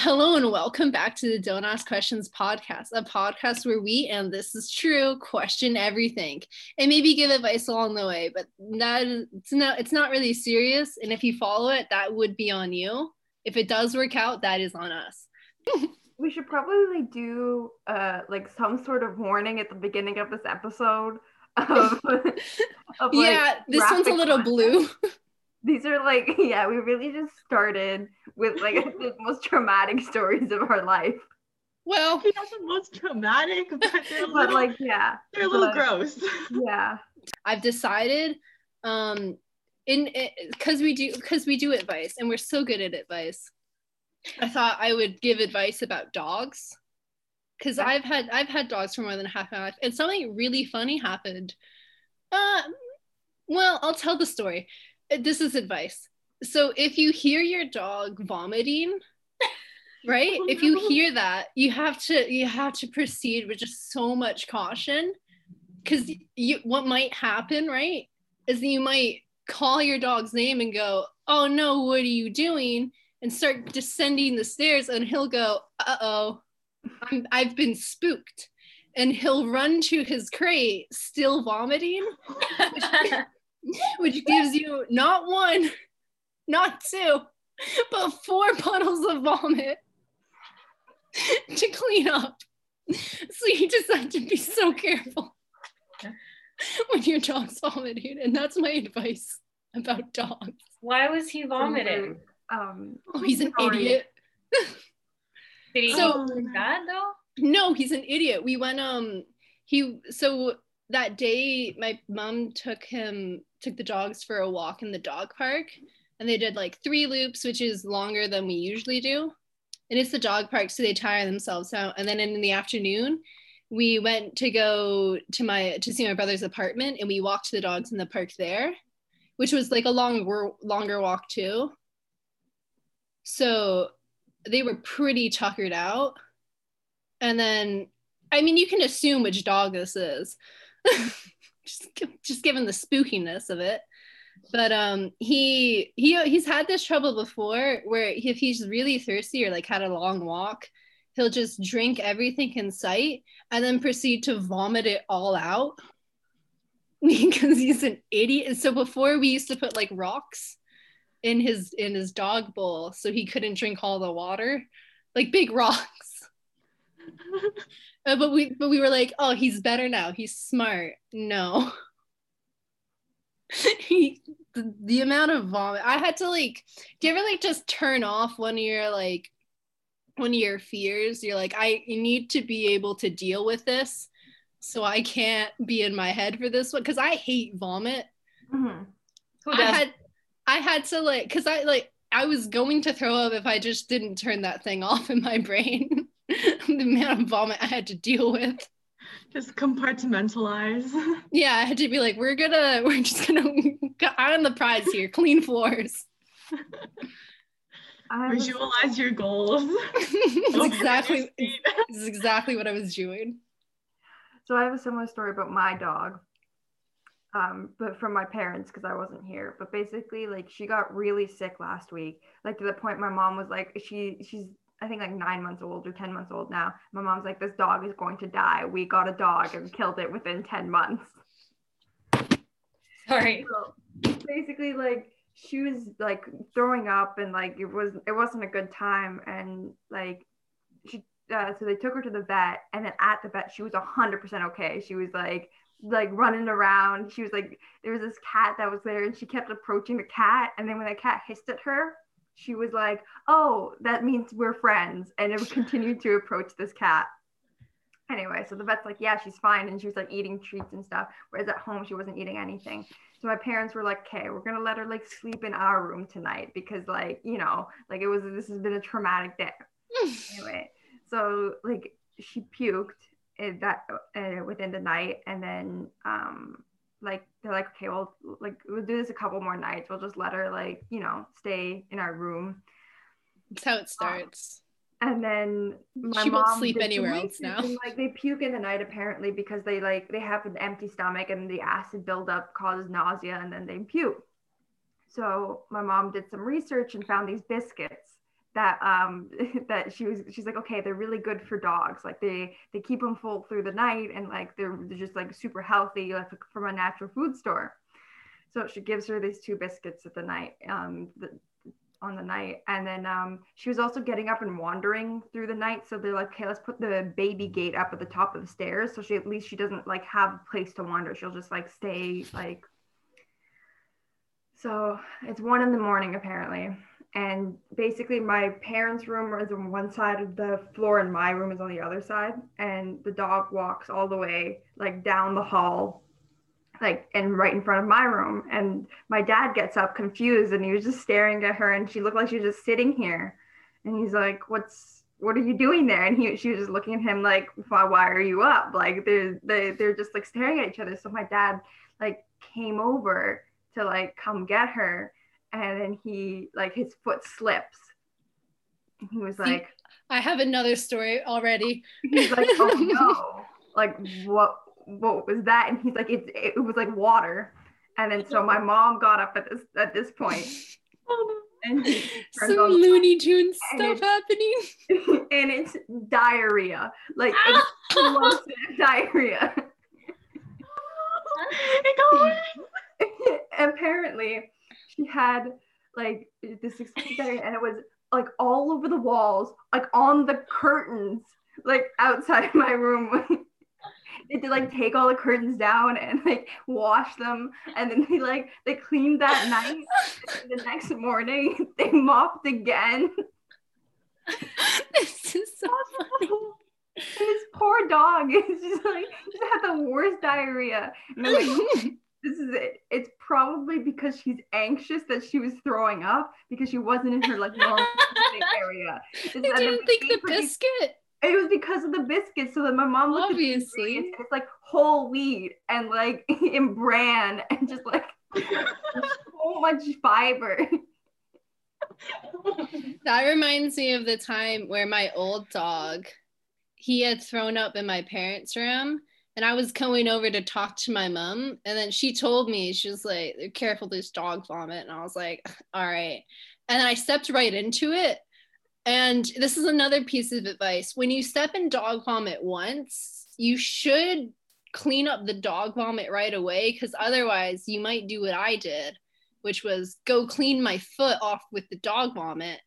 hello and welcome back to the Don't Ask Questions podcast, a podcast where we, and this is true, question everything and maybe give advice along the way. But that it's not it's not really serious. And if you follow it, that would be on you. If it does work out, that is on us. we should probably do uh like some sort of warning at the beginning of this episode. Of, of, like, yeah, this one's a little content. blue these are like yeah we really just started with like the most traumatic stories of our life. Well not the most traumatic but they're but little, like yeah they're a little but, gross. yeah. I've decided um in because we do because we do advice and we're so good at advice. I thought i would give advice about dogs because i've had i've had dogs for more than half my life and something really funny happened. Uh well i'll tell the story this is advice. So if you hear your dog vomiting, right? Oh, if you hear that, you have to you have to proceed with just so much caution because you what might happen, right? Is that you might call your dog's name and go, "Oh no, what are you doing?" and start descending the stairs, and he'll go, "Uh oh, I've been spooked." And he'll run to his crate, still vomiting, which gives you not one, not two, but four puddles of vomit to clean up. So you just have to be so careful when your dog's vomiting. And that's my advice about dogs. Why was he vomiting? Um, oh, he's an idiot. Did he so, eat bad though? No, he's an idiot. We went um he so that day my mom took him took the dogs for a walk in the dog park and they did like three loops which is longer than we usually do. And it's the dog park so they tire themselves out. And then in the afternoon we went to go to my to see my brother's apartment and we walked the dogs in the park there which was like a longer longer walk too. So they were pretty tuckered out. And then i mean you can assume which dog this is just, just given the spookiness of it. But um he he he's had this trouble before where if he's really thirsty or like had a long walk he'll just drink everything in sight and then proceed to vomit it all out because he's an idiot. So before we used to put like rocks in his in his dog bowl so he couldn't drink all the water. Like big rocks uh, but we but we were like, oh, he's better now. He's smart. No. he the, the amount of vomit. I had to like, do you ever like just turn off one of your like one of your fears? You're like, I need to be able to deal with this. So I can't be in my head for this one because I hate vomit. Mm-hmm. I had I had to like because I like I was going to throw up if I just didn't turn that thing off in my brain. the amount of vomit I had to deal with. Just compartmentalize. Yeah, I had to be like, we're gonna, we're just gonna get on the prize here, clean floors. Visualize your goals. exactly, this is exactly what I was doing. So I have a similar story about my dog, um, but from my parents because I wasn't here. But basically, like she got really sick last week, like to the point my mom was like, she she's I think like nine months old or 10 months old now. My mom's like, this dog is going to die. We got a dog and killed it within 10 months. Sorry. So basically, like, she was like throwing up and like it was it wasn't a good time and like she uh, so they took her to the vet and then at the vet she was 100% okay she was like like running around she was like there was this cat that was there and she kept approaching the cat and then when the cat hissed at her she was like, "Oh, that means we're friends," and it continued to approach this cat. Anyway, so the vet's like, "Yeah, she's fine," and she was like eating treats and stuff. Whereas at home, she wasn't eating anything. So my parents were like, "Okay, we're gonna let her like sleep in our room tonight because like you know, like it was this has been a traumatic day." anyway, so like she puked that uh, within the night, and then um like they're like okay well like we'll do this a couple more nights. We'll just let her like you know stay in our room. That's how it starts. um, and then my she won't sleep anywhere else now. and, like they puke in the night apparently because they like they have an empty stomach and the acid buildup causes nausea and then they puke. So my mom did some research and found these biscuits that um that she was she's like okay they're really good for dogs. Like they they keep them full through the night and like they're, they're just like super healthy like from a natural food store. So she gives her these two biscuits at the night um the, on the night. And then um she was also getting up and wandering through the night. So they're like okay let's put the baby gate up at the top of the stairs. So she at least she doesn't like have a place to wander. She'll just like stay like so it's one in the morning apparently and basically my parents room is on one side of the floor and my room is on the other side. And the dog walks all the way like down the hall like and right in front of my room. And my dad gets up confused and he was just staring at her and she looked like she was just sitting here. And he's like what's what are you doing there? And he she was just looking at him like why, why are you up? Like they're they, they're just like staring at each other. So my dad like came over to like come get her and then he like his foot slips. And he was like I have another story already. he's like oh no. Like what what was that? And he's like it, it was like water. And then so my mom got up at this at this point. And Some on Looney Tunes stuff happening. and it's diarrhea. Like explosive diarrhea. It apparently she had like this and it was like all over the walls like on the curtains like outside my room. They did like take all the curtains down and like wash them. And then they like they cleaned that night. And the next morning they mopped again. This is so funny. this poor dog is just like just had the worst diarrhea. And I'm like this is it. It's probably because she's anxious that she was throwing up because she wasn't in her like normal area. It's I didn't think the biscuit. It was because of the biscuit. So that my mom looked at Obviously. and it's like whole wheat and like in bran and just like so much fiber. That reminds me of the time where my old dog, he had thrown up in my parents' room, and I was going over to talk to my mom, and then she told me she was like, "Careful, there's dog vomit," and I was like, "All right," and then I stepped right into it. And this is another piece of advice: when you step in dog vomit once, you should clean up the dog vomit right away, because otherwise, you might do what I did which was go clean my foot off with the dog vomit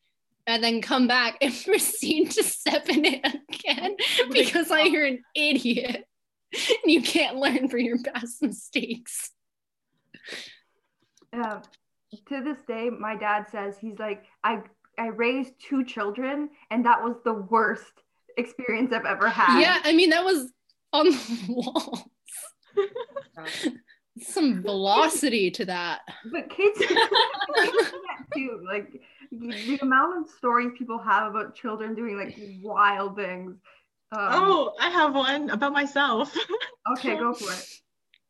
and then come back and proceed to step in it again because I you're an idiot. And you can't learn from your past mistakes. Uh, to this day, my dad says he's like, I I raised two children, and that was the worst experience I've ever had. Yeah, I mean that was on the walls. Some velocity to that. But kids too. Like the amount of stories people have about children doing like wild things. Um, Oh, I have one about myself. okay, go for it.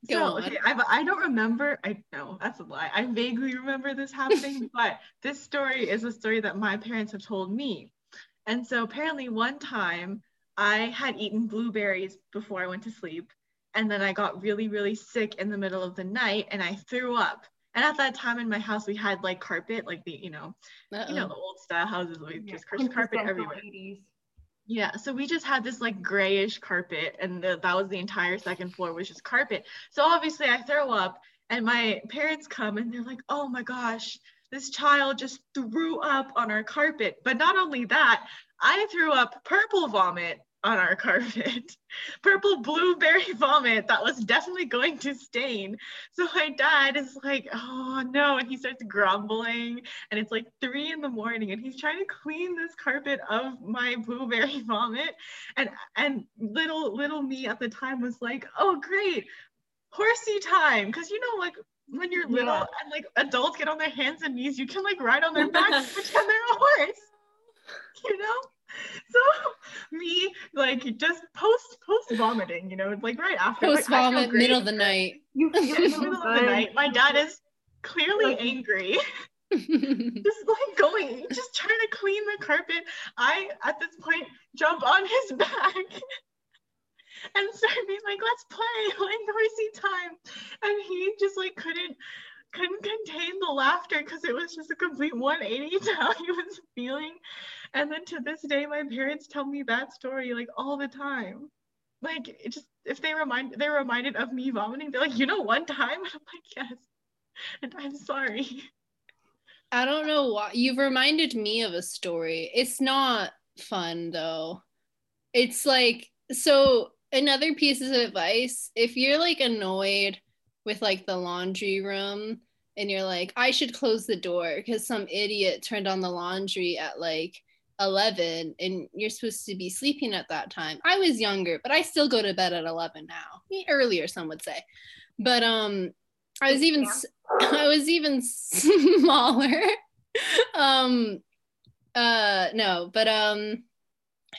Go so, on. okay, I've, I don't remember. I know that's a lie. I vaguely remember this happening, but this story is a story that my parents have told me. And so apparently, one time I had eaten blueberries before I went to sleep, and then I got really, really sick in the middle of the night, and I threw up. And at that time in my house, we had like carpet, like the you know, you know, the old style houses with Yeah, just carpet quintessential everywhere. 80s. Yeah, so we just had this like grayish carpet, and the, that was the entire second floor was just carpet. So obviously, I throw up, and my parents come and they're like, "Oh my gosh, this child just threw up on our carpet." But not only that, I threw up purple vomit on our carpet, purple blueberry vomit that was definitely going to stain. So my dad is like, "Oh no," and he starts grumbling, and it's like three in the morning and he's trying to clean this carpet of my blueberry vomit and and little little me at the time was like oh great horsey time because you know like when you're little Yeah. and like adults get on their hands and knees you can like ride on their backs, and pretend they're a horse you know so me like just post post vomiting you know like right after Post I vomit, great. middle of the night. You feel the middle of the night my dad is clearly Like- angry just like going, just trying to clean the carpet. I, at this point, jump on his back and start being like, let's play, like horsey time. And he just like couldn't, couldn't contain the laughter because it was just a complete 180 to how he was feeling. And then to this day, my parents tell me that story like all the time. Like it just if they remind they're reminded of me vomiting, they're like, you know, one time, and I'm like, yes, and I'm sorry. I don't know why you've reminded me of a story. It's not fun though. It's like so another piece of advice, if you're like annoyed with like the laundry room and you're like, I should close the door because some idiot turned on the laundry at like 11 and you're supposed to be sleeping at that time. I was younger, but I still go to bed at 11 now. Earlier some would say. But um I was even I was even smaller. um uh no, but um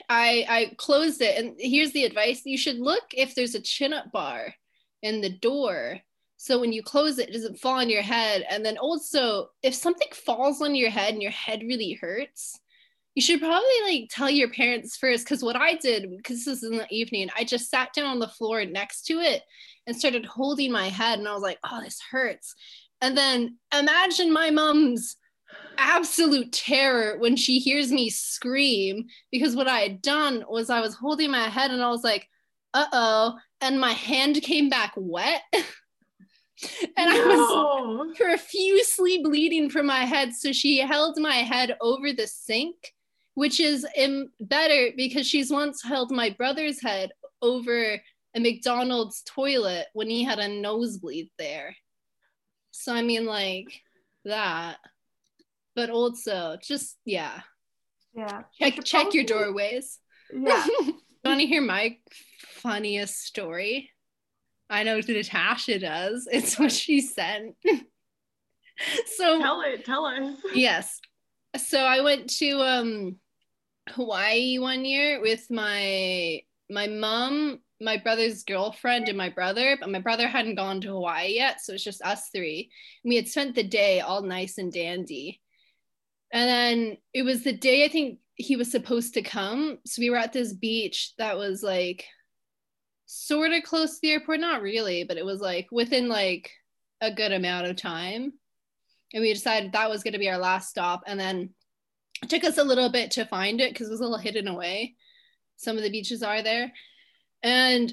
I I closed it and here's the advice. You should look if there's a chin-up bar in the door. So when you close it, it doesn't fall on your head. And then also if something falls on your head and your head really hurts, you should probably like tell your parents first. Because what i did because this is in the evening i just sat down on the floor next to it and started holding my head. And i was like oh this hurts. And then imagine my mom's absolute terror when she hears me scream. Because what i had done was i was holding my head and i was like uh-oh. And my hand came back wet and no. I was profusely bleeding from my head. So she held my head over the sink which is Im- better because she's once held my brother's head over a McDonald's toilet when he had a nosebleed there. So I mean, like that, but also just yeah, yeah. Check check your doorways. Yeah. Want to hear my funniest story? I know Natasha does. It's what she sent. so tell it. Tell us. Yes. So I went to um Hawaii one year with my my mom, my brother's girlfriend, and my brother. But my brother hadn't gone to Hawaii yet, so it's just us three. And we had spent the day all nice and dandy. And then it was the day I think he was supposed to come. So we were at this beach that was like sort of close to the airport, not really, but it was like within like a good amount of time. And we decided that was going to be our last stop. And then it took us a little bit to find it because it was a little hidden away. Some of the beaches are there. And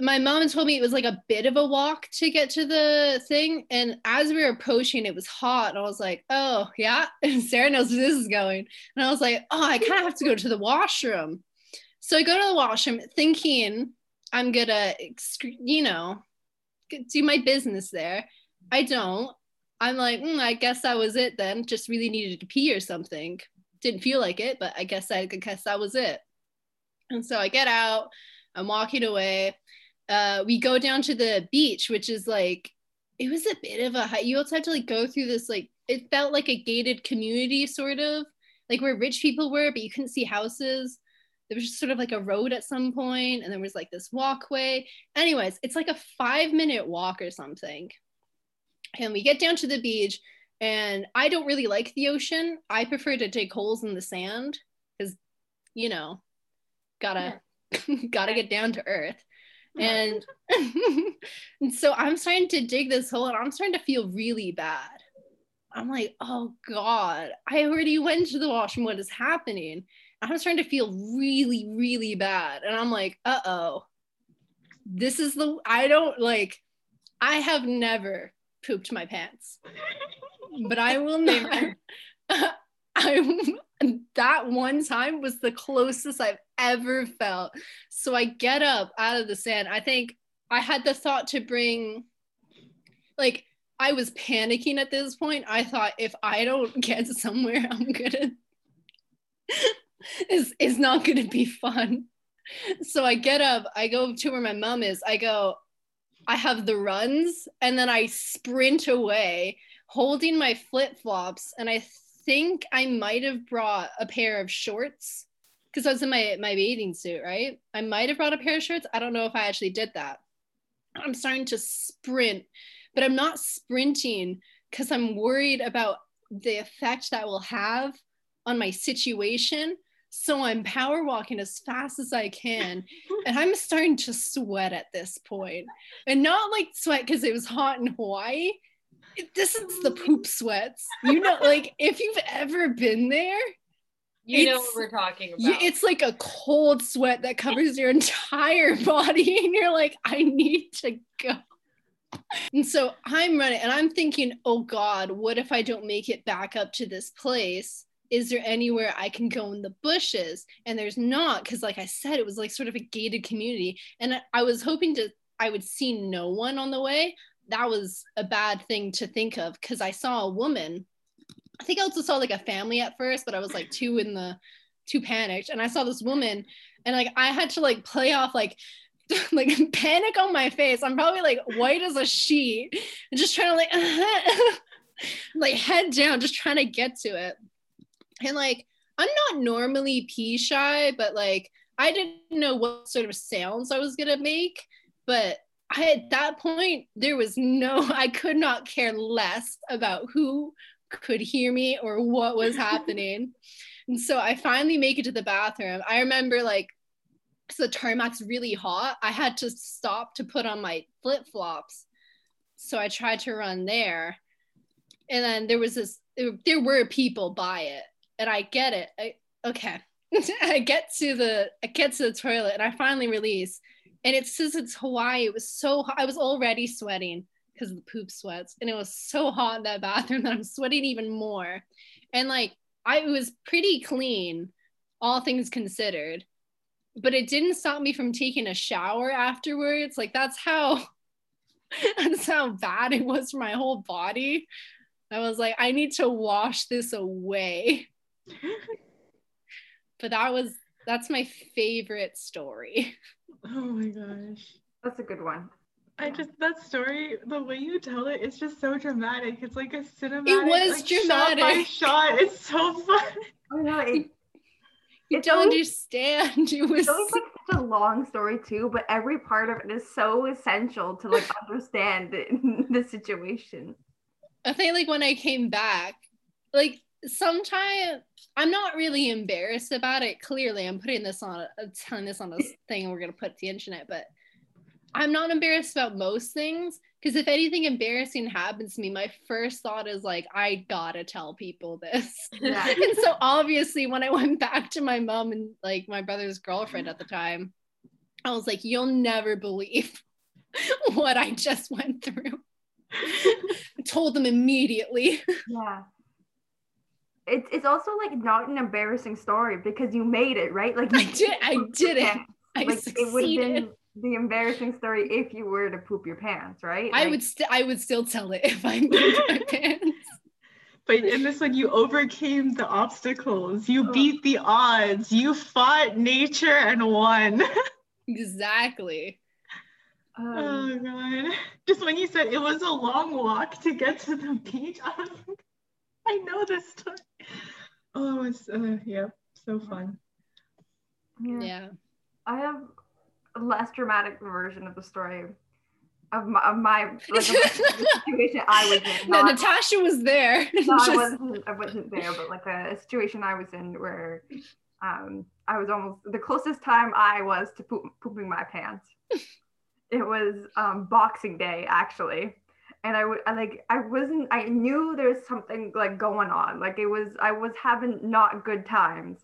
my mom told me it was like a bit of a walk to get to the thing. And as we were approaching, it was hot. And I was like, oh, yeah. And Sarah knows where this is going. And I was like, oh, I kind of have to go to the washroom. So I go to the washroom thinking I'm to, you know, do my business there. I don't. I'm like, mm, I guess that was it then. Just really needed to pee or something. Didn't feel like it, but I guess I, I guess that was it. And so I get out. I'm walking away. Uh, we go down to the beach, which is like, it was a bit of a. You also had to like go through this like it felt like a gated community sort of like where rich people were, but you couldn't see houses. There was just sort of like a road at some point, and there was like this walkway. Anyways, it's like a five minute walk or something. And we get down to the beach and i don't really like the ocean. I prefer to dig holes in the sand because you know gotta yeah. gotta get down to earth. And, and so i'm starting to dig this hole and i'm starting to feel really bad. I'm like oh god i already went to the washroom. What is happening i'm starting to feel really really bad and i'm like uh-oh this is the i don't like i have never pooped my pants. but I will never. I that one time was the closest I've ever felt. So I get up out of the sand. I think I had the thought to bring, like, I was panicking at this point. I thought if I don't get somewhere, I'm gonna. is is not gonna be fun. So I get up. I go to where my mom is. I go. I have the runs and then I sprint away holding my flip flops. And I think I might have brought a pair of shorts because I was in my, my bathing suit, right? I might have brought a pair of shorts. I don't know if I actually did that. I'm starting to sprint, but I'm not sprinting because I'm worried about the effect that will have on my situation. So I'm power walking as fast as I can. and I'm starting to sweat at this point. And not like sweat because it was hot in Hawaii, this is the poop sweats. You know, like if you've ever been there, You know what we're talking about. it's like a cold sweat that covers your entire body, and you're like, I need to go. And so I'm running, and I'm thinking, oh God, what if I don't make it back up to this place? Is there anywhere I can go in the bushes? And there's not, because like I said, it was like sort of a gated community. And I, was hoping to, I would see no one on the way. That was a bad thing to think of because I saw a woman. I think I also saw like a family at first, but I was like too in the too panicked. And I saw this woman, and like I had to like play off like like panic on my face. I'm probably like white as a sheet, and just trying to like like head down, just trying to get to it. And like I'm not normally pee shy, but like I didn't know what sort of sounds I was gonna make. But I at that point there was no I could not care less about who could hear me or what was happening. and so I finally make it to the bathroom. I remember like so the tarmac's really hot. I had to stop to put on my flip flops. So I tried to run there. And then there was this, there were people by it. And I get it. I, okay. I get to the, I get to the toilet and I finally release. And it says it's Hawaii. It was so hot. I was already sweating because the poop sweats. And it was so hot in that bathroom that I'm sweating even more. And like, I was pretty clean, all things considered but it didn't stop me from taking a shower afterwards. Like that's how that's how bad it was for my whole body. I was like, I need to wash this away. but that was that's my favorite story. Oh my gosh. That's a good one. I just that story, the way you tell it, it's just so dramatic. It's like a cinematic. It was like, Shot by dramatic. shot. It's so fun. I know it, You don't always- understand. It was it's like such a long story too, but every part of it is so essential to like understand the, the situation. I think like when I came back, like sometimes I'm not really embarrassed about it. Clearly, I'm putting this on, I'm telling this on a thing, and we're gonna put to the internet. But I'm not embarrassed about most things because if anything embarrassing happens to me, my first thought is like, I gotta tell people this. Yeah. and so obviously, when I went back to my mom and like my brother's girlfriend at the time, I was like, you'll never believe what I just went through. Told them immediately. Yeah. It's it's also like not an embarrassing story because you made it, right? Like I did. I did it. I Like it would have been the embarrassing story if you were to poop your pants, right? I Like, would still. I would still tell it if I moved my pants. But in this one, you overcame the obstacles. You Oh. beat the odds. You fought nature and won. Exactly. um, Oh god. Just when you said it was a long walk to get to the beach, I was like, I know this story. Oh, it's uh, yeah, so fun. yeah. Yeah. I have a less dramatic version of the story of my, of my like situation I was in. No, Natasha was there. no, I wasn't. I wasn't there, but like a situation I was in where um, I was almost the closest time I was to poop, pooping my pants. it was um, Boxing Day actually, and I would I, like I wasn't I knew there's something like going on. Like it was I was having not good times.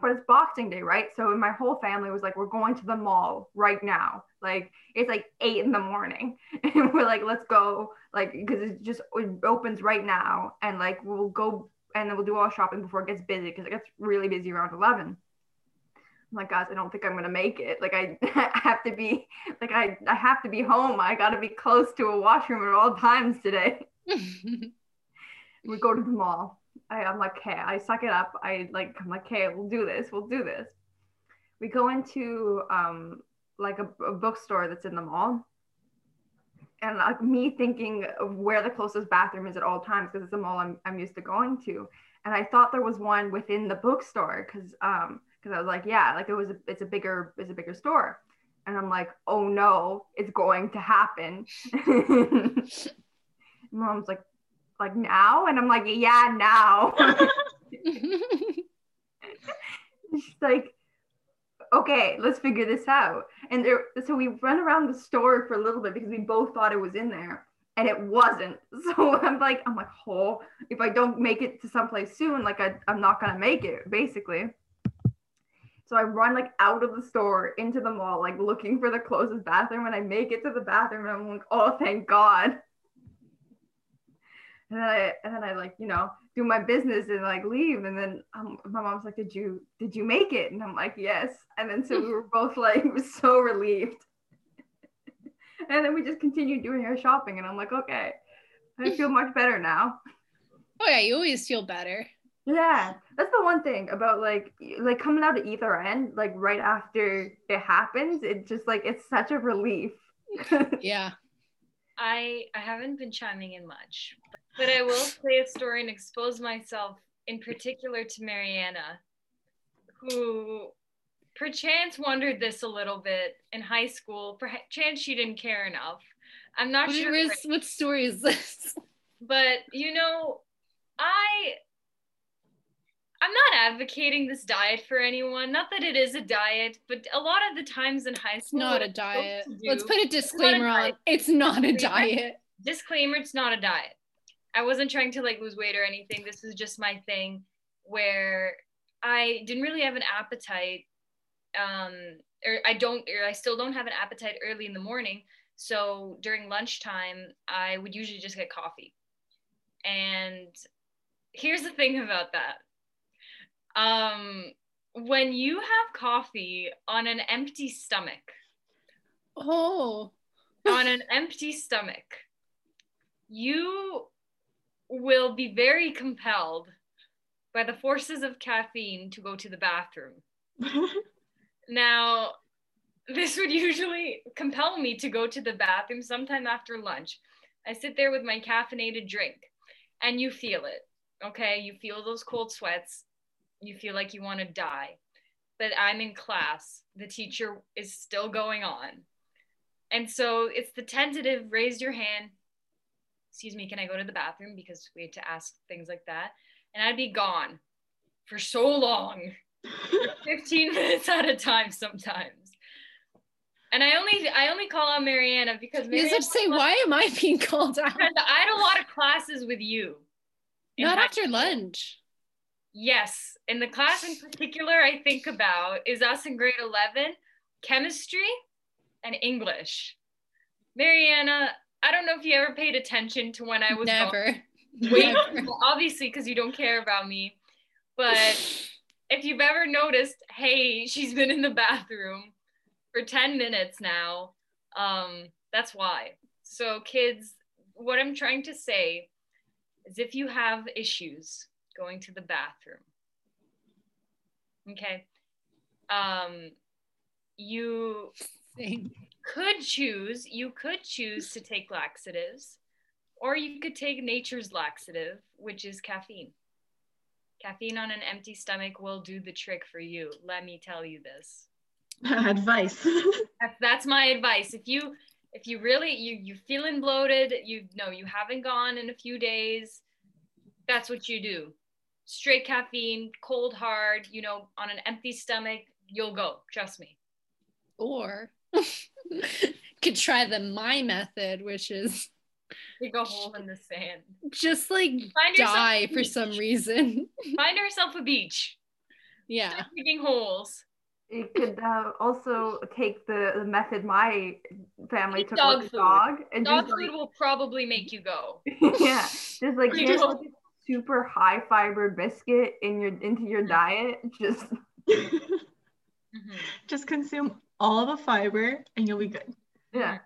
But it's Boxing Day right? So my whole family was like we're going to the mall right now. Like it's like eight in the morning. And we're like let's go like because it just it opens right now. And like we'll go and then we'll do all shopping before it gets busy because it gets really busy around 11 like, gosh, I don't think I'm gonna make it. Like I have to be like I, I have to be home. I gotta be close to a washroom at all times today. we go to the mall. I, am like, okay, I suck it up. I like I'm like, okay, we'll do this, we'll do this. We go into um like a, a bookstore that's in the mall. And like me thinking of where the closest bathroom is at all times because it's a mall I'm, I'm used to going to. And I thought there was one within the bookstore because um, because I was like, yeah, like it was a, it's a bigger it's a bigger store, and I'm like, oh no, it's going to happen. Mom's like, like now, and I'm like, yeah, now. She's like, okay, let's figure this out. And there, so we run around the store for a little bit because we both thought it was in there. and it wasn't. So I'm like, I'm like, oh, if I don't make it to someplace soon, like I, I'm not gonna make it, basically. So I run like out of the store into the mall, like looking for the closest bathroom, and I make it to the bathroom, and I'm like, oh, thank God. And then I, and then I like, you know, do my business and like leave, and then um, my mom's like, did you, did you make it? And I'm like, yes. And then so we were both like, so relieved. and then we just continued doing our shopping, and I'm like, okay, I feel much better now. Oh yeah, you always feel better. Yeah, that's the one thing about like like coming out of either end, like right after it happens, it just like it's such a relief. Yeah. I I haven't been chiming in much, but I will say a story and expose myself in particular to Mariana, who perchance wondered this a little bit in high school. Perchance she didn't care enough. I'm not What, sure. where's- what story is this? but you know i i'm not advocating this diet for anyone. Not that it is a diet but a lot of the times in high It's school not what a diet. do- Let's put a disclaimer on. It's not a diet. disclaimer it's not a diet. I wasn't trying to like lose weight or anything. This is just my thing where i didn't really have an appetite um or i don't or i still don't have an appetite early in the morning. So during lunchtime i would usually just get coffee. And here's the thing about that um when you have coffee on an empty stomach Oh. on an empty stomach, you will be very compelled by the forces of caffeine to go to the bathroom. Now, this would usually compel me to go to the bathroom sometime after lunch. I sit there with my caffeinated drink and you feel it. Okay, you feel those cold sweats. You feel like you want to die. But I'm in class. The teacher is still going on. And so it's the tentative raise your hand. Excuse me, can I go to the bathroom? Because we had to ask things like that. And I'd be gone for so long 15 minutes at a time sometimes. And I only I only call out Mariana because You Mariana have to say, why am I being called out? I had a lot of classes with you. Not after school. lunch. Yes. And the class in particular I think about is us in grade 11, chemistry and English. Mariana, I don't know if you ever paid attention to when I was. Never. Wait, well, obviously, because you don't care about me. But if you've ever noticed, hey, she's been in the bathroom for 10 minutes now, um, that's why. So, kids, what I'm trying to say is if you have issues going to the bathroom, okay, um, you Same. could choose you could choose to take laxatives or you could take nature's laxative which is caffeine. Caffeine on an empty stomach will do the trick for you. Let me tell you this. Advice. that's, that's my advice. If you if you really you you feeling bloated you know you haven't gone in a few days that's what you do straight caffeine cold hard you know on an empty stomach you'll go trust me Or could try the my method, which is dig a hole in the sand just like Find die for beach. some reason. Find yourself a beach. Yeah. Start digging holes. You could uh, also take the, the method my family Eat took dog with the food. dog and Dog just food will probably make you go. yeah, just like You get don't- like a super high fiber biscuit in your into your diet. Just. Just consume all the fiber and you'll be good. yeah,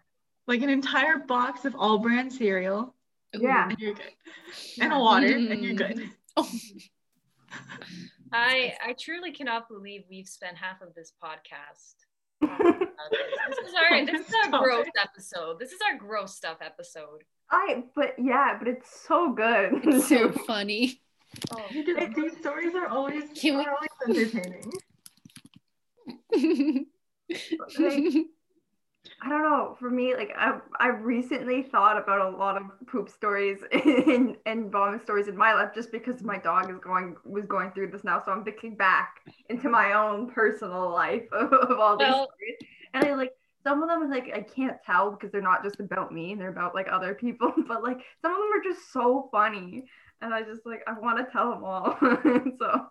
Like an entire box of All-Bran cereal Yeah. and you're good. And a water and you're Mm. good. Oh, I I truly cannot believe we've spent half of this podcast. this. This is our this is our gross episode. This is our gross stuff episode. I but yeah, but it's so good it's so funny. Oh, Because these stories are always, Can we- are always entertaining. Like, I don't know. For me, like I've I've recently thought about a lot of poop stories and, and vomit stories in my life just because my dog is going was going through this now. So I'm thinking back into my own personal life of, of all these Well- stories. And I like some of them like I can't tell because they're not just about me and they're about like other people, but like some of them are just so funny, and I just like I want to tell them all. so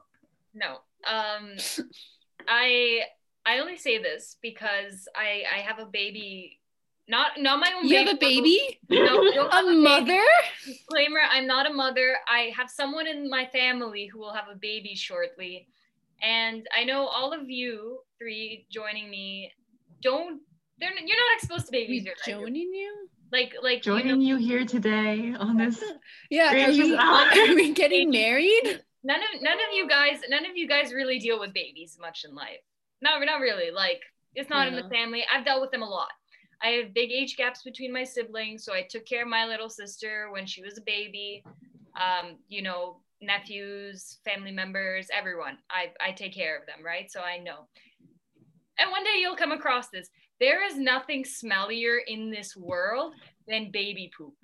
No. Um I I only say this because I I have a baby not not my own You have a baby? No, don't have A baby. mother? Disclaimer, I'm not a mother. I have someone in my family who will have a baby shortly. And I know all of you three joining me don't they're you're not exposed to babies. We You're like, joining you? like like you know, Joining you here today on this. Yeah, are we, are we getting married? none of none of you guys none of you guys really deal with babies much in life. No, not really. Like it's not in the family. I've dealt with them a lot. I have big age gaps between my siblings, so I took care of my little sister when she was a baby. Um, you know, nephews, family members, everyone. I I take care of them, right? So I know. And one day you'll come across this. There is nothing smellier in this world than baby poop.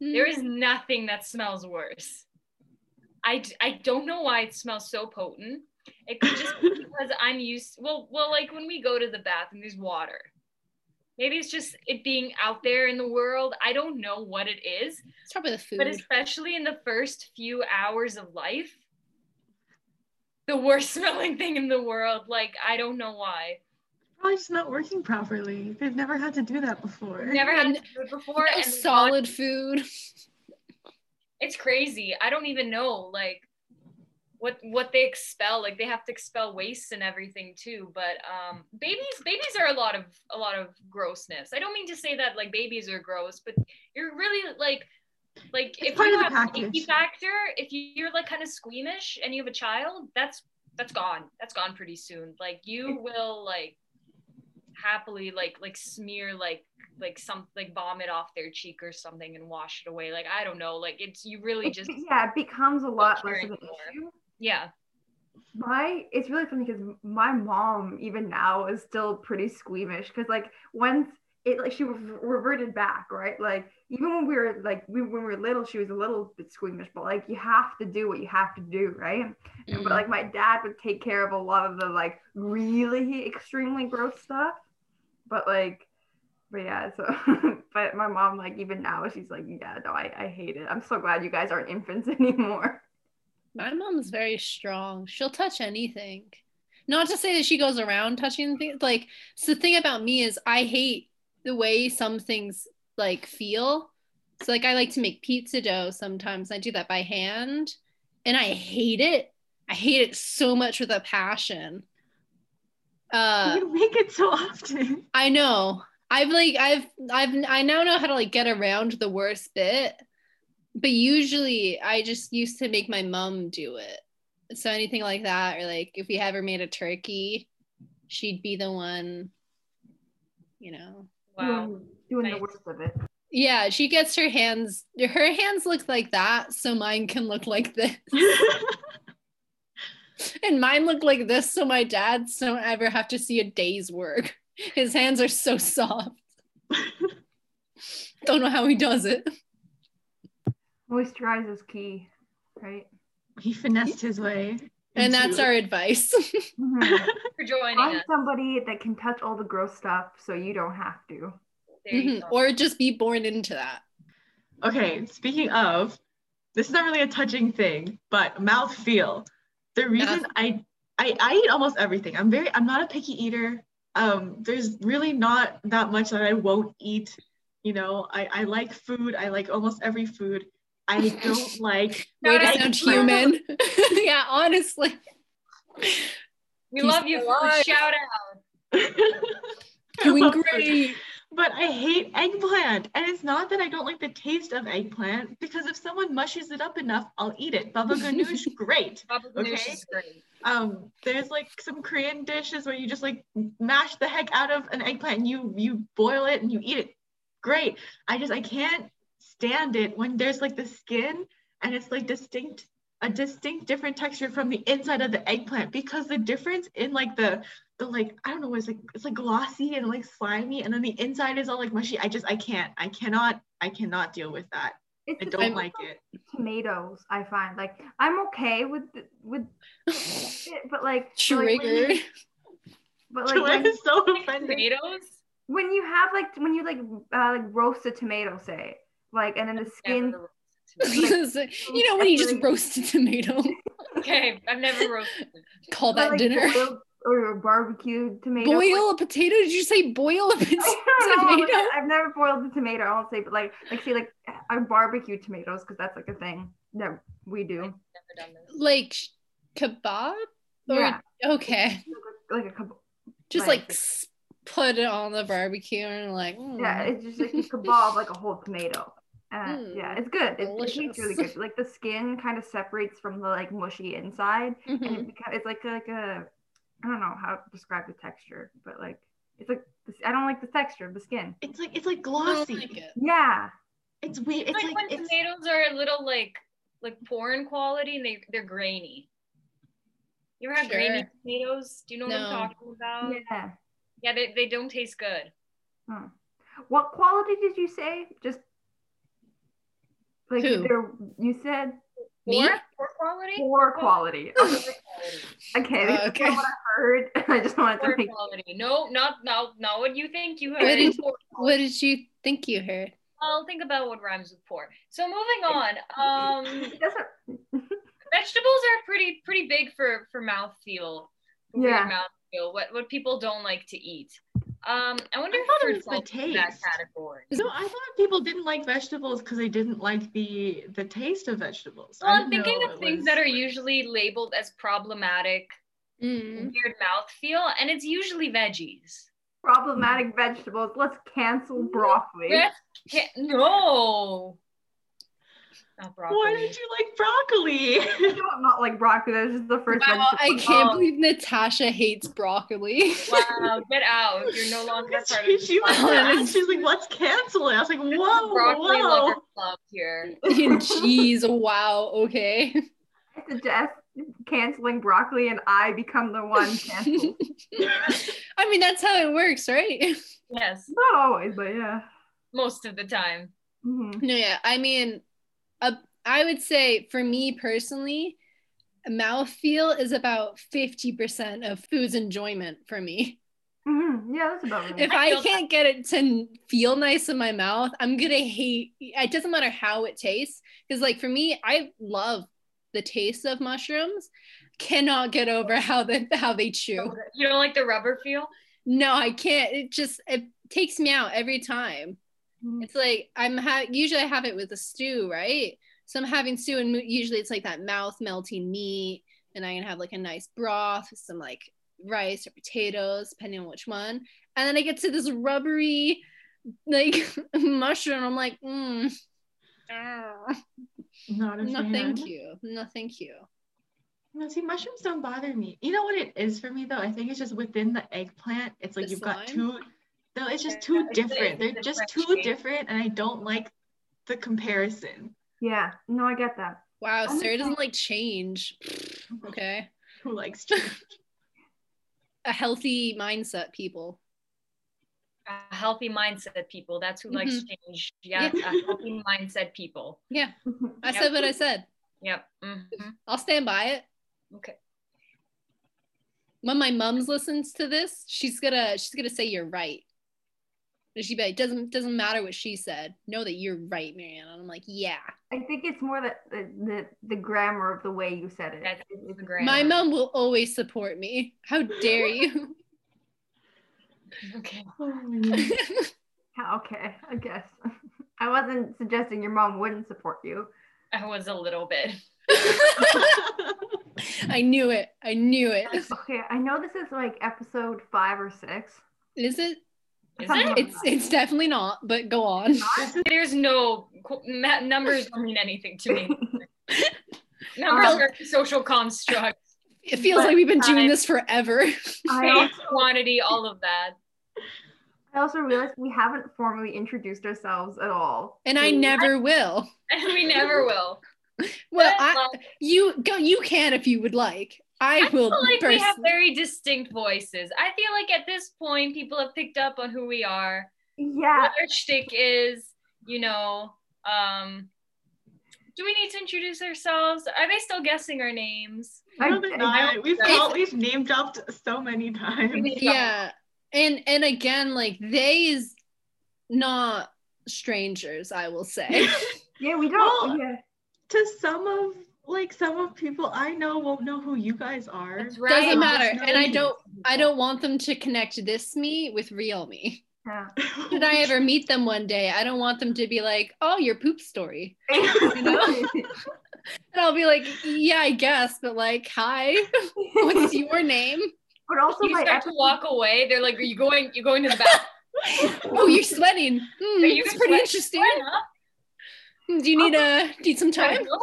There is mm. nothing that smells worse. I, I don't know why it smells so potent. It could just be because I'm used. Well, well, like when we go to the bathroom, there's water. Maybe it's just it being out there in the world. I don't know what it is, It's probably the food. but especially in the first few hours of life, the worst smelling thing in the world. Like I don't know why. Probably just not working properly. They've never had to do that before. Never had N- to do it before. No and the solid food. it's crazy. I don't even know like what what they expel. Like they have to expel waste and everything too. But um babies babies are a lot of a lot of grossness. I don't mean to say that like babies are gross, but you're really like like It's if part you of have package. safety factor, if you're like kind of squeamish and you have a child, that's that's gone. That's gone pretty soon. Like you will like happily like like smear like like some like vomit off their cheek or something and wash it away. Like I don't know. Like it's you really just yeah, it becomes a lot less of an issue. yeah. my it's really funny because my mom even now is still pretty squeamish because like once it like she reverted back right like even when we were like we, when we were little she was a little bit squeamish but like you have to do what you have to do right And- but mm-hmm. like my dad would take care of a lot of the like really extremely gross stuff but like but yeah so but my mom like even now she's like yeah no I, I hate it i'm so glad you guys aren't infants anymore My mom's very strong. She'll touch anything. Not to say that she goes around touching things. Like, so the thing about me is I hate the way some things like feel. So like I like to make pizza dough sometimes. I do that by hand and I hate it. I hate it so much with a passion. Uh you make it so often. I know. I've like I've I've I now know how to like get around the worst bit. But usually I just used to make my mom do it. So anything like that or like if we ever made a turkey, she'd be the one you know. Wow. doing, doing the worst of it Yeah, she gets her hands her hands look like that so mine can look like this. And mine look like this so my dads don't ever have to see a day's work. His hands are so soft. Don't know how he does it. Moisturize is key, right? he finessed his way. And that's into- our advice. For joining Find us. somebody that can touch all the gross stuff so you don't have to. There you Mhm. or just be born into that. Okay, speaking of, this is not really a touching thing, but mouth feel. The reason I, I I eat almost everything. I'm very I'm not a picky eater. Um, there's really not that much that I won't eat. You know, I, I like food. I like almost every food. I don't like Way to sound human. yeah, honestly. We Keep love you. alive. Shout out. Doing great. But I hate eggplant. And it's not that I don't like the taste of eggplant, because if someone mushes it up enough, I'll eat it. Baba ganoush, great. Baba Okay. ganoush is great. um there's like some korean dishes where you just like mash the heck out of an eggplant and you you boil it and you eat it great i just i can't stand it when there's like the skin and it's like distinct a distinct different texture from the inside of the eggplant because the difference in like the like i don't know it's like it's like glossy and like slimy and then the inside is all like mushy i just i can't i cannot i cannot deal with that It's i don't same like it tomatoes. I find like I'm okay with with it, but like but, like, when you- But like when, is so offended Tomatoes? when you have like when you like uh, like roast a tomato, say like, and then the skin. Never- you know when you just roast a tomato, okay, I've never roasted. call that like, dinner. boiled or barbecued tomato. Boil a potato? Did you say boil a pot- I don't know. tomato? I've never boiled the tomato. I won't say, but like, like say, like I barbecue tomatoes because that's like a thing that we do. Never done this. Like kebab? Or- Yeah. Okay. Like a kebab. Just Like- like put it on the barbecue and like, mm. Yeah, it's just like a kebab, like a whole tomato. Uh, Mm, yeah, it's good. It, it tastes really good. Like the skin kind of separates from the like mushy inside, and Mhm. it becomes it's like like a I don't know how to describe the texture, but like it's like I don't like the texture of the skin. It's like it's like I glossy. don't like it. Yeah, It's weird. It's like, like, when it's tomatoes are a little like like porn quality and they they're grainy. You ever have grainy Sure. tomatoes? Do you know what I'm talking about? yeah. Yeah, they, they don't taste good. Hmm. What quality did you say? Just like Who? they're you said Me? Poor, poor quality? poor quality. Okay, okay, Uh, okay. what I heard. I just wanted to Poor make quality. No, not not not what you think you heard. What did, what did you think you heard? I'll think about what rhymes with poor. So moving on. Um, vegetables are pretty pretty big for for mouth feel. For Yeah. weird mouth feel. What what people don't like to eat. Um, I wonder I if thought it was the falls into that taste. category. No, I thought people didn't like vegetables because they didn't like the the taste of vegetables. Well, I I'm thinking of things was- that are usually labeled as problematic, Mm. weird mouth feel, and it's usually veggies. problematic vegetables. Let's cancel broccoli. Yeah, can't- no. Not broccoli. Why did you like broccoli? I don't like broccoli. That was just the first Wow, I can't Oh. believe Natasha hates broccoli. Wow, get out. You're no longer part of she, the she was Oh, mad. She was like, "Let's cancel it." I was like, "Whoa, broccoli whoa!" lover club here. Jeez, wow, okay. I suggest canceling broccoli and I become the one canceled. I mean, that's how it works, right? Yes, Not always, but yeah. most of the time. Mhm. No, yeah. I mean, uh, I would say for me personally, mouthfeel is about 50% of food's enjoyment for me. Mhm. Yeah, that's about right. If I I, can't get it to feel nice in my mouth, I'm gonna hate it. Doesn't matter how it tastes. Because, like, for me, I love the taste of mushrooms. Cannot get over how they how they chew. You don't like the rubber feel? No, I can't. It just it takes me out every time. Mhm. It's like I'm ha- usually I have it with a stew, right? So I'm having stew, and usually it's like that mouth melting meat, and I can have like a nice broth with some like rice or potatoes, depending on which one. And then I get to this rubbery like mushroom. I'm like, mm, Not a no, thank you, no, thank you. No, see, mushrooms don't bother me. You know what it is for me though? I think it's just within the eggplant. It's like The you've got two. No, it's just too it's different. They're just too different, and I don't like the comparison. Yeah, no, I get that. Wow, I'm Sarah doesn't like change. Okay, Who likes change? a healthy mindset, people. A healthy mindset people. That's who likes change. Yeah, Yeah. a healthy mindset people. Yeah, I Yep. said what I said. Yep. mhm. I'll stand by it. Okay. when my mom's listens to this, she's gonna she's gonna say you're right. And she'd be like, doesn't doesn't matter what she said. Know that you're right, Mariana. And I'm like, yeah. I think it's more that the, the the grammar of the way you said it. That's the grammar. My mom will always support me. How dare you? Okay. Okay, I guess. I wasn't suggesting your mom wouldn't support you. I was a little bit. I knew it. I knew it. Okay, I know this is like episode five or six. Is it? Is it? It's it's definitely not, but go on. There's no numbers don't mean anything to me. Numbers Um, are social constructs. It feels like we've been doing Time. this forever. I Space, also, quantity, all of that. I also realized we haven't formally introduced ourselves at all. And I never will. And we never will. Well, I, well, you go you can if you would like. I, I will feel like we have very distinct voices. I feel like at this point, people have picked up on who we are, Yeah, what our shtick is. You know, um, do we need to introduce ourselves? Are they still guessing our names? I, No, they're not. We've It's- all, we've name dropped so many times. Yeah. and and again like they is not strangers i will say Yeah, we don't. Well, yeah. To some of like some of people I know won't know who you guys are. That's right. doesn't matter and i don't i don't want them to connect this me with real me Yeah. should i ever meet them one day i don't want them to be like oh your poop story you know? and i'll be like yeah i guess but like hi what's your name but also You my start to walk away. They're like, "Are you going? You going to the bathroom? oh you're sweating Hmm, Are you it's pretty sweating? interesting Hmm, do you need a need some time go?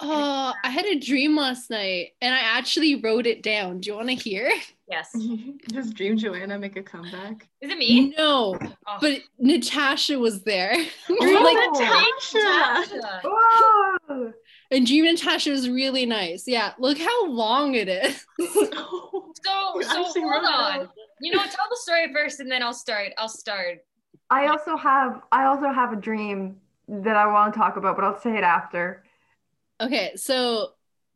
Oh, I had a dream last night and I actually wrote it down. Do you want to hear? Yes. Does Dream Joanna make a comeback? Is it me? No, Oh. but Natasha was there. Dream oh, like, Natasha. Natasha. Whoa! and Dream Natasha was really nice. Yeah, look how long it is. Oh, So, You so hold on. out. You know? Tell the story first, and then I'll start. I'll start. I also have I also have a dream that I want to talk about, but I'll say it after. Okay, so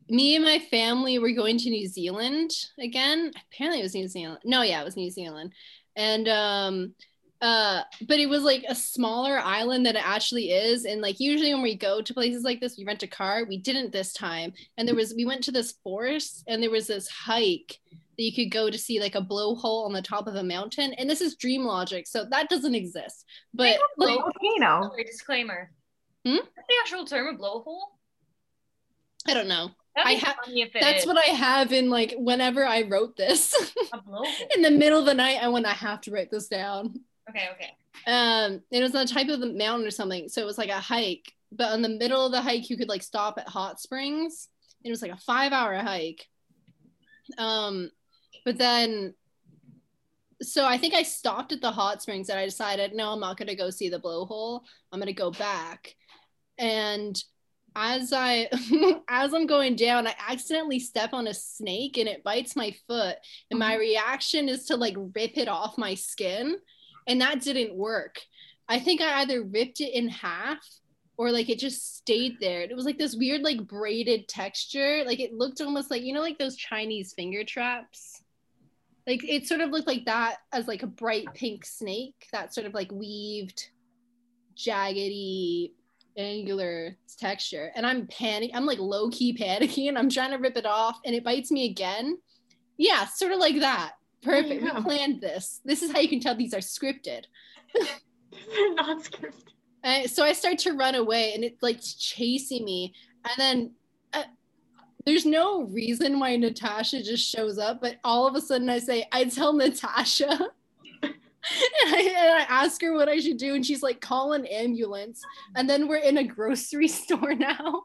me and my family were going to New Zealand again. Apparently it was New Zealand. No, yeah, it was New Zealand. And um uh but it was like a smaller island than it actually is and like usually when we go to places like this we rent a car we didn't this time and there was we went to this forest and there was this hike that you could go to see like a blowhole on the top of a mountain and this is dream logic so that doesn't exist but like Volcano. Sorry, disclaimer. Hmm? That's the actual term of blowhole. I don't know. I be ha- funny if it that's is. what i have in like whenever i wrote this. In the middle of the night i went i have to write this down. Okay, okay. um it was on the type of the mountain or something so it was like a hike. But in the middle of the hike you could like stop at hot springs it was like a five hour hike. Um but then so i think i stopped at the hot springs and i decided no i'm not going to go see the blowhole. I'm going to go back. And as i as i'm going down i accidentally step on a snake and it bites my foot. And my mm-hmm. reaction is to like rip it off my skin. And that didn't work. I think i either ripped it in half or like it just stayed there. It was like this weird like braided texture. Like it looked almost like you know like those chinese finger traps? Like it sort of looked like that as like a bright pink snake that sort of like weaved jaggedy angular texture and i'm panic i'm like low-key panicking and i'm trying to rip it off and it bites me again yeah sort of like that perfect we planned this this is how you can tell these are scripted They're not scripted. and so I start to run away and it's like chasing me. And then uh, there's no reason why Natasha just shows up, but all of a sudden I say, I tell Natasha. and, I, and I ask her what I should do, and she's like, call an ambulance. And then we're in a grocery store now.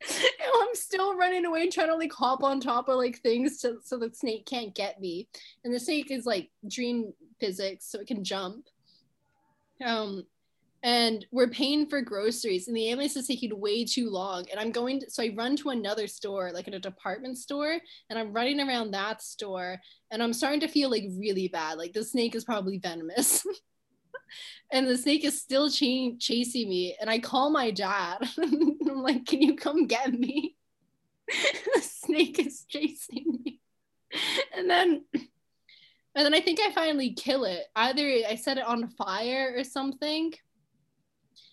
I'm still running away, trying to like hop on top of like things to, so the snake can't get me. And the snake is like dream physics, so it can jump. Um, and we're paying for groceries and the ambulance is taking way too long and i'm going to, so i run to another store like at a department store and i'm running around that store and i'm starting to feel like really bad like the snake is probably venomous. And the snake is still ch- chasing me and i call my dad. I'm like can you come get me? The snake is chasing me. And then and then i think i finally kill it. Either i set it on fire or something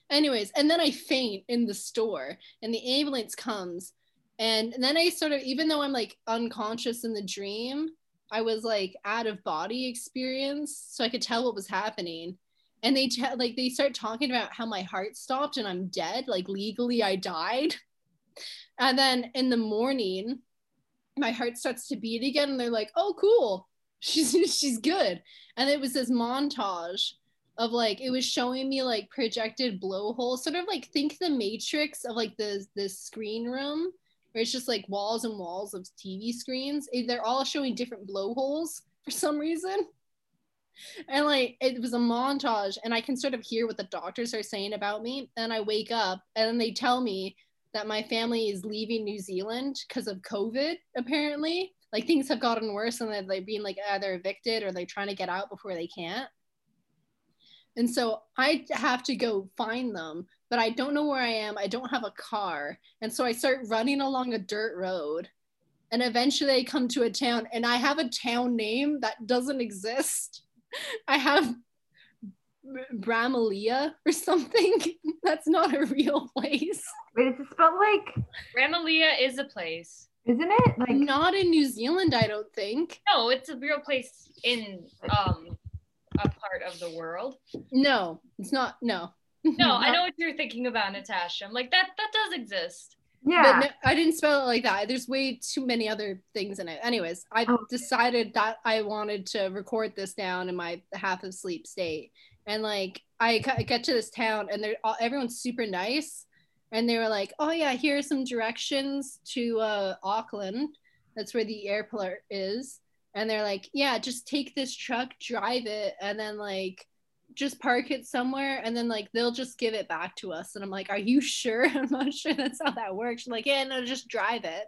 anyways and then i faint in the store and the ambulance comes and, then i sort of even though i'm like unconscious in the dream i was like out of body experience so i could tell what was happening. And they tell like they start talking about how my heart stopped and i'm dead like legally i died. And then in the morning my heart starts to beat again and they're like oh cool. She's she's good. And it was this montage of like it was showing me like projected blowholes sort of like think the matrix of like the the screen room where it's just like walls and walls of tv screens they're all showing different blowholes for some reason. And like it was a montage and i can sort of hear what the doctors are saying about me and i wake up and they tell me that my family is leaving new zealand because of covid apparently. Like things have gotten worse and they're being like either evicted or they're trying to get out before they can't and so I have to go find them, but I don't know where I am. I don't have a car. And so I start running along a dirt road and eventually I come to a town and I have a town name that doesn't exist. I have Bramalia or something. That's not a real place. Wait, is it spelled like? Bramalia is a place. Isn't it like? Not in New Zealand, I don't think. No, it's a real place in um a part of the world. No, it's not. No. No, I know what you're thinking about, Natasha. I'm like that. That does exist. Yeah. But no, I didn't spell it like that. There's way too many other things in it. Anyways, I Oh. decided that I wanted to record this down in my half of sleep state. And like I I get to this town and they're all, everyone's super nice. And they were like, "Oh yeah, here are some directions to uh, Auckland. That's where the airport is." And they're like, "Yeah, just take this truck, drive it, and then like just park it somewhere and then like they'll just give it back to us. And i'm like are you sure? I'm not sure that's how that works. Like yeah no just drive it.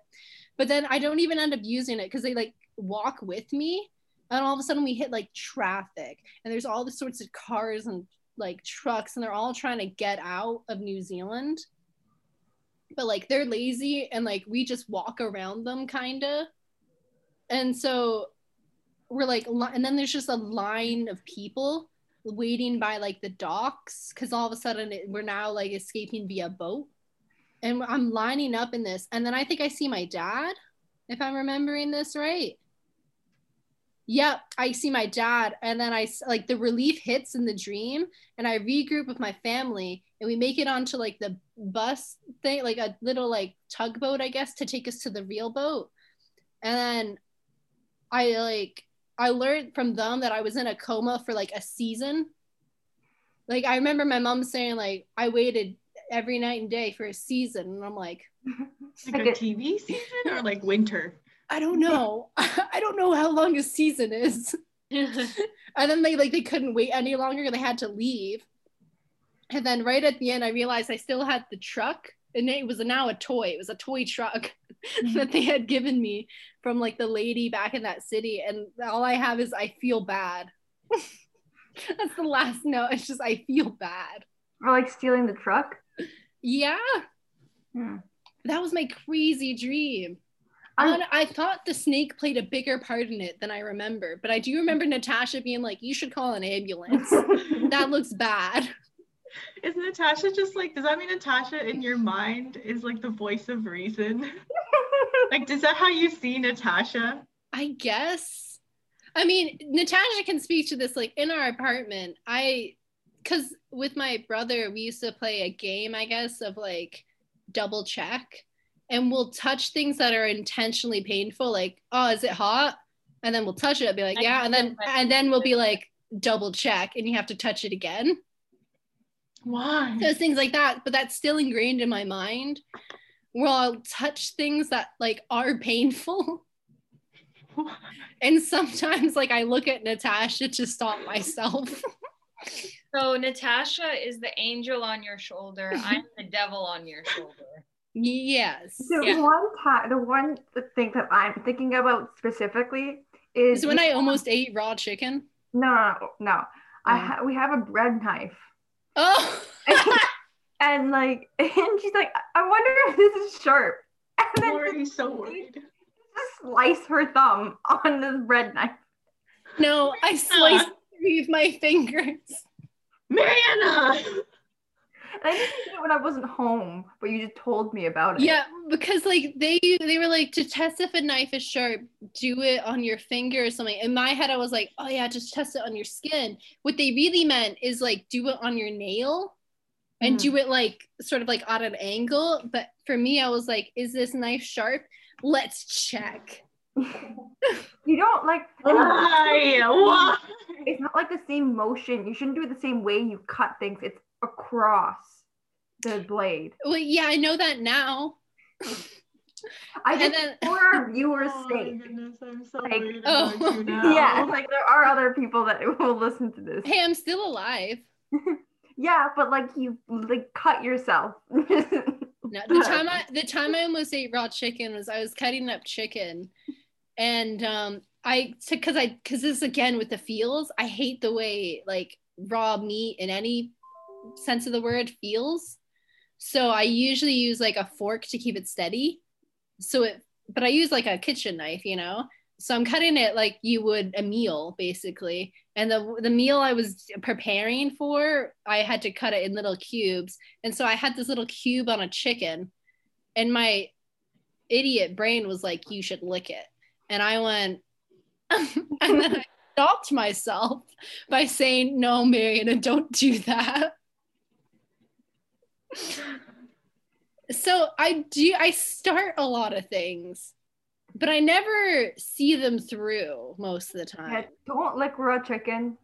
But then i don't even end up using it because they like walk with me and all of a sudden we hit like traffic and there's all the sorts of cars and like trucks and they're all trying to get out of new zealand. But like they're lazy and like we just walk around them kind of and so we're like and then there's just a line of people waiting by like the docks because all of a sudden it, we're now like escaping via boat. And i'm lining up in this and then i think i see my dad if i'm remembering this right. Yep i see my dad and then I like the relief hits in the dream and i regroup with my family and we make it onto like the bus thing like a little like tugboat i guess to take us to the real boat. And then i like I learned from them that I was in a coma for like a season. Like I remember my mom saying like I waited every night and day for a season and I'm like Like Like a a- TV season or like winter? I don't know. I don't know how long a season is. And then they like they couldn't wait any longer. And they had to leave. And then right at the end I realized I still had the truck and it was now a toy. It was a toy truck that they had given me from like the lady back in that city and all I have is I feel bad. That's the last note. It's just I feel bad. Or like stealing the truck. Yeah, Hmm. that was my crazy dream. I'm- I thought the snake played a bigger part in it than I remember, but I do remember Natasha being like, "You should call an ambulance. that looks bad." Is Natasha just like, does that mean Natasha in your mind is like the voice of reason? like, is that how you see Natasha? I guess. I mean, Natasha can speak to this. Like in our apartment, I, because with my brother, we used to play a game, I guess, of like double check, and we'll touch things that are intentionally painful. Like, oh, is it hot? And then we'll touch it. Be like, yeah, and then and then we'll be like double check, and you have to touch it again. Why? So things like that, but that's still ingrained in my mind. Where I'll touch things that like are painful. And sometimes like I look at Natasha to stop myself. so Natasha is the angel on your shoulder. I'm the devil on your shoulder. yes. The Yeah. one time, the one thing that I'm thinking about specifically is Is when I almost ate raw chicken. no, no, no, no. I Oh. ha- we have a bread knife, Oh, and like, and she's like, I wonder if this is sharp, and I'm then already just, so worried. just slice her thumb on this bread knife. no, I sliced three of my fingers. Mariana! I didn't do it when I wasn't home, but you just told me about it. Yeah, because like they they were like to test if a knife is sharp, do it on your finger or something. In my head, I was like, oh yeah, just test it on your skin. What they really meant is like do it on your nail and Mhm. do it like sort of like at an angle. But for me, I was like, is this knife sharp? Let's check. You don't like. Why? Why? It's not like the same motion. You shouldn't do it the same way you cut things. It's across the blade. Well, yeah, I know that now. I And just then for our viewers' Oh my sake. goodness, I'm so Like- Oh. about you now. Yeah, like there are other people that will listen to this. hey, I'm still alive. Yeah, but like you like cut yourself. No, the time I the time I almost ate raw chicken was I was cutting up chicken, and um I because I because this again with the feels I hate the way like raw meat in any sense of the word feels, so I usually use like a fork to keep it steady, so it but I use like a kitchen knife, you know. So I'm cutting it like you would a meal, basically. And the the meal I was preparing for, I had to cut it in little cubes. And so I had this little cube on a chicken, and my idiot brain was like, "You should lick it." And I went, and then I stopped myself by saying, "No, Mariana, don't do that." So I do I start a lot of things, but I never see them through most of the time. Yeah, don't lick raw chicken.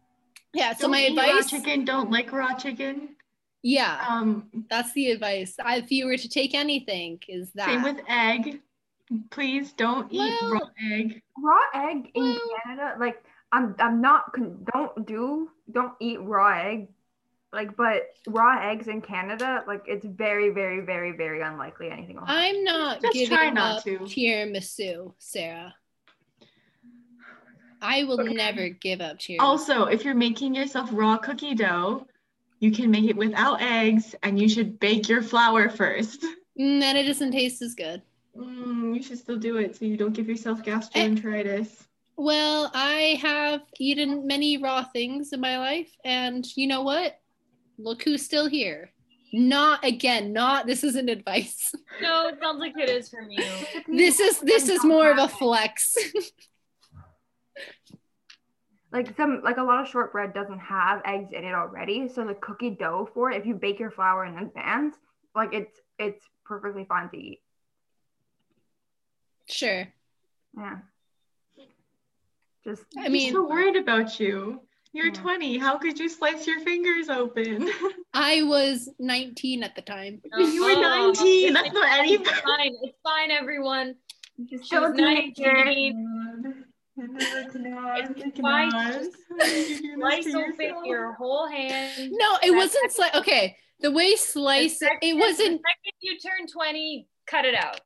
Yeah, so Don't my eat raw advice chicken. Don't like raw chicken. Yeah, Um, that's the advice. I, if you were to take anything, is that same with egg. Please don't eat Well- raw egg. Raw egg in Well- Canada, like I'm I'm not con- don't do don't eat raw egg. Like, but raw eggs in Canada, like it's very, very, very, very unlikely anything will happen. I'm not Just giving try not up to. tiramisu, Sarah. I will Okay. never give up tiramisu. Also, if you're making yourself raw cookie dough, you can make it without eggs, and you should bake your flour first. Mm, and it doesn't taste as good. Mm, you should still do it so you don't give yourself gastroenteritis. Well, I have eaten many raw things in my life, and you know what? Look who's still here. Not again, not this isn't advice. No, it sounds like it is from you. This is this is more of a flex. like some like a lot of shortbread doesn't have eggs in it already so the cookie dough for it if you bake your flour in advance like it's it's perfectly fine to eat sure. yeah just I mean, so worried about you. You're Yeah. 20. How could you slice your fingers open? I was 19 at the time. you were Oh, 19. That's not any It's fine. It's fine, everyone. just She's show 19. It's fine. Slice open your whole hand. No, it wasn't sli- okay. The way slice it, it wasn't second you turn 20, cut it out.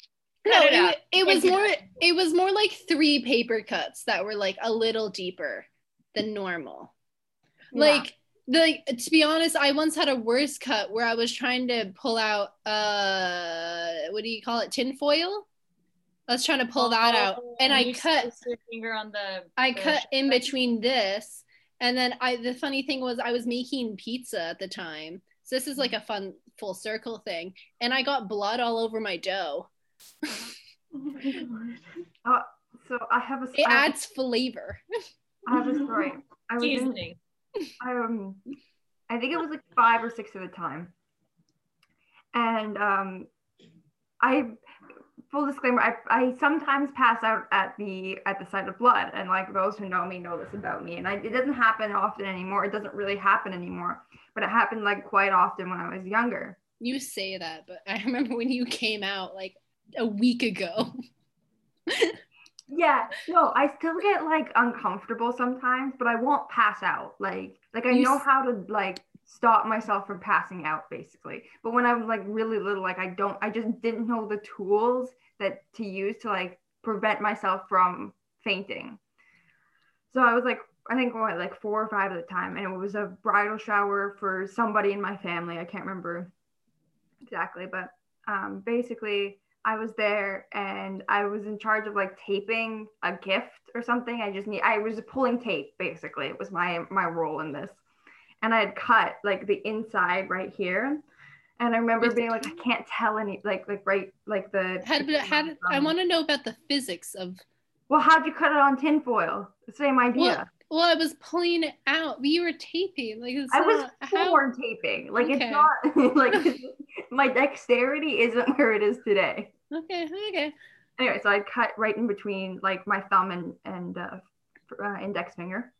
no, Cut it it, it was more it. it was more like three paper cuts that were like a little deeper than normal. Like the to be honest, I once had a worse cut where I was trying to pull out uh what do you call it? Tin foil? I was trying to pull that out. Oh, And I cut your finger on the. I the cut in between this and then I the funny thing was I was making pizza at the time. So this is like a fun full circle thing. And I got blood all over my dough. uh, so i have a It I adds flavor. I have a story i was in, Seasoning. Um i think it was like five or six at a time. And um i full disclaimer I, I sometimes pass out at the at the sight of blood. And like those who know me know this about me. And I, it doesn't happen often anymore. It doesn't really happen anymore. But it happened like quite often when i was younger. You say that, but I remember when you came out like a week ago. yeah no i still get like uncomfortable sometimes but i won't pass out like like i You know how to like stop myself from passing out basically but when i was like really little like i don't i just didn't know the tools that to use to like prevent myself from fainting. So i was like i think what like four or five at the time and it was a bridal shower for somebody in my family i can't remember exactly but um basically I was there and I was in charge of like taping a gift or something. I just need I was pulling tape basically. It was my my role in this. And I had cut like the inside right here. And I remember being like, I can't tell any like like right like the Had had I want to know about the physics of well, how'd you cut it on tinfoil? The same idea. well, I was pulling it out. We were taping. Like it's I was how- forward taping. Like Okay. it's not like my dexterity isn't where it is today. Okay, okay. anyway, so I cut right in between like my thumb and and uh, uh, index finger.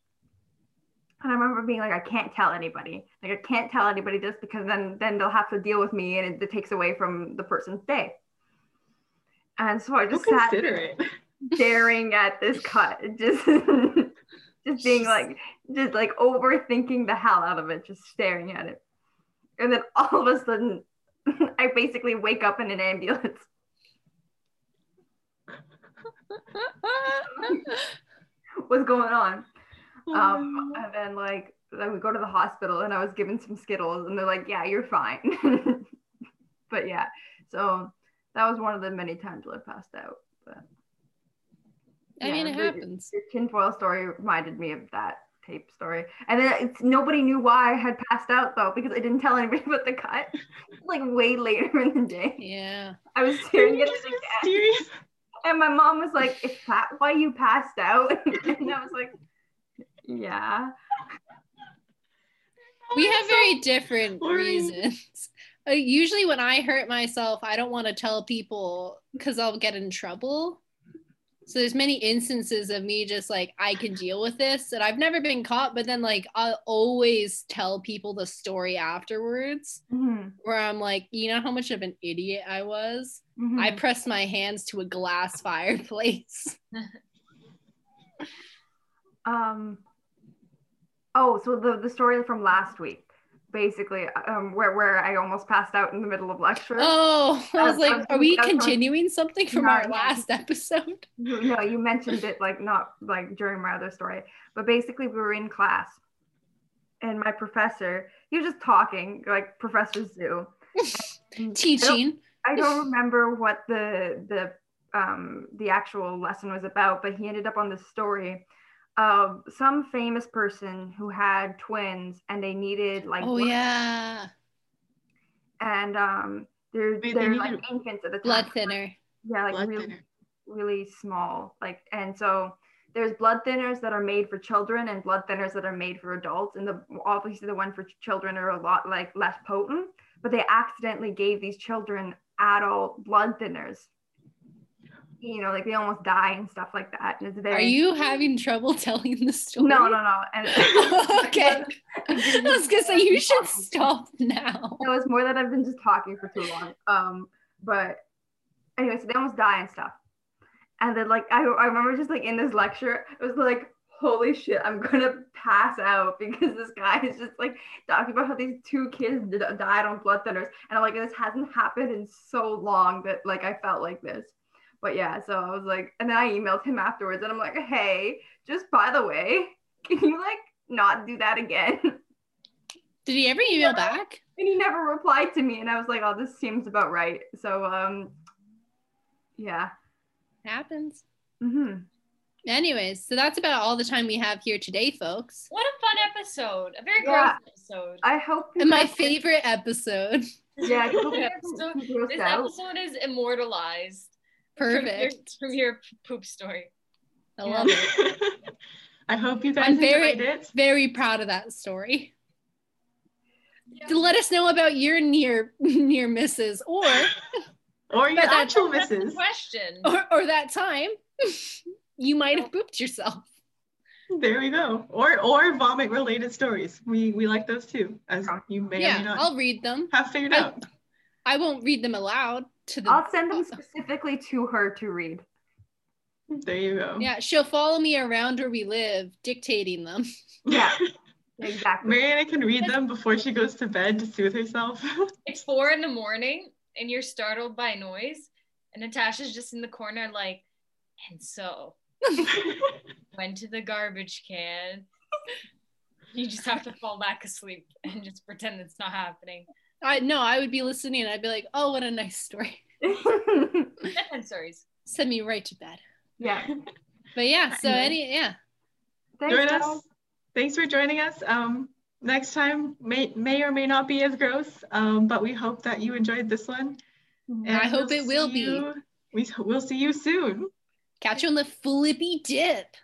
And I remember being like, I can't tell anybody. Like I can't tell anybody this because then then they'll have to deal with me, and it, it takes away from the person's day. And so I just sat consider it. staring at this cut, just just being like, just like overthinking the hell out of it, just staring at it. And then all of a sudden, I basically wake up in an ambulance. What's going on? Um, and then like then we go to the hospital and I was given some Skittles and they're like, yeah, you're fine. but yeah, so that was one of the many times where I passed out. But I mean, it the- happens. your tinfoil story reminded me of that tape story. And then it's nobody knew why I had passed out though, because I didn't tell anybody about the cut. like way later in the day. Yeah. I was staring at it again. Mysterious. And my mom was like, Is that why you passed out? and I was like, Yeah. We have very different boring. reasons. Uh, usually, when I hurt myself, I don't want to tell people because I'll get in trouble. So there's many instances of me just like I can deal with this, and I've never been caught. But then like I'll always tell people the story afterwards, Mhm. where I'm like, you know how much of an idiot I was. Mhm. I pressed my hands to a glass fireplace. Um. Oh, so the the story from last week, basically, um, where where I almost passed out in the middle of lecture. Oh, I was like, are we continuing something from our last episode? You- No, you mentioned it like not like during my other story, but basically we were in class, and my professor he was just talking like Professor Zoo. Teaching. I don't, I don't remember what the the um the actual lesson was about, but he ended up on this story of some famous person who had twins and they needed like Oh blood- yeah, and um they're Wait, they they're like infants at the time. blood thinner. Yeah, like Blood really thinner. really small like and so there's blood thinners that are made for children and blood thinners that are made for adults and the obviously the one for ch- children are a lot like less potent but they accidentally gave these children adult blood thinners you know like they almost die and stuff like that it's very Are you having trouble telling the story? no no no and okay. I was gonna say you should stop now. No, it's more that I've been just talking for too long. Um, but anyway, so they almost die and stuff. And then like I, I remember just like in this lecture, it was like, holy shit, I'm gonna pass out because this guy is just like talking about how these two kids died on blood thinners. And I'm like, this hasn't happened in so long that like I felt like this. But yeah, so I was like, and then I emailed him afterwards and I'm like, hey, just by the way, can you like not do that again? Did he ever email back? and he never replied to me and i was like oh this seems about right so um yeah Happens. Mm-hmm. Anyways, so that's about all the time we have here today, folks. What a fun episode. A very Yeah. gross episode. i hope And my guys- favorite episode. yeah I hope Yeah, so This out. episode is immortalized. From your- Perfect. From your, poop story. I love it. I hope you guys I'm very- enjoyed it. Very proud of that story. To let us know about your near near misses or Or your actual That's the misses. question. or, or that time you might have pooped yourself. There we go. Or or vomit related stories. We we like those too, as you may or may Yeah, not I'll read them. have figured I- out. I won't read them aloud to the i'll send them specifically to her to read There you go. Yeah, she'll follow me around where we live, dictating them. yeah exactly Mariana can read them before she goes to bed to soothe herself. It's four in the morning and you're startled by noise. And Natasha's just in the corner, like, and so went to the garbage can. You just have to fall back asleep and just pretend it's not happening. I no, I would be listening and I'd be like, oh, what a nice story. Bedtime stories. Send me right to bed. yeah But yeah, so any yeah. Thanks, Join guys. us. Thanks for joining us. Um, next time may may or may not be as gross, um, but we hope that you enjoyed this one. Mhm. I hope we'll it will see be. you- We we'll see you soon. Catch you on the flippy dip.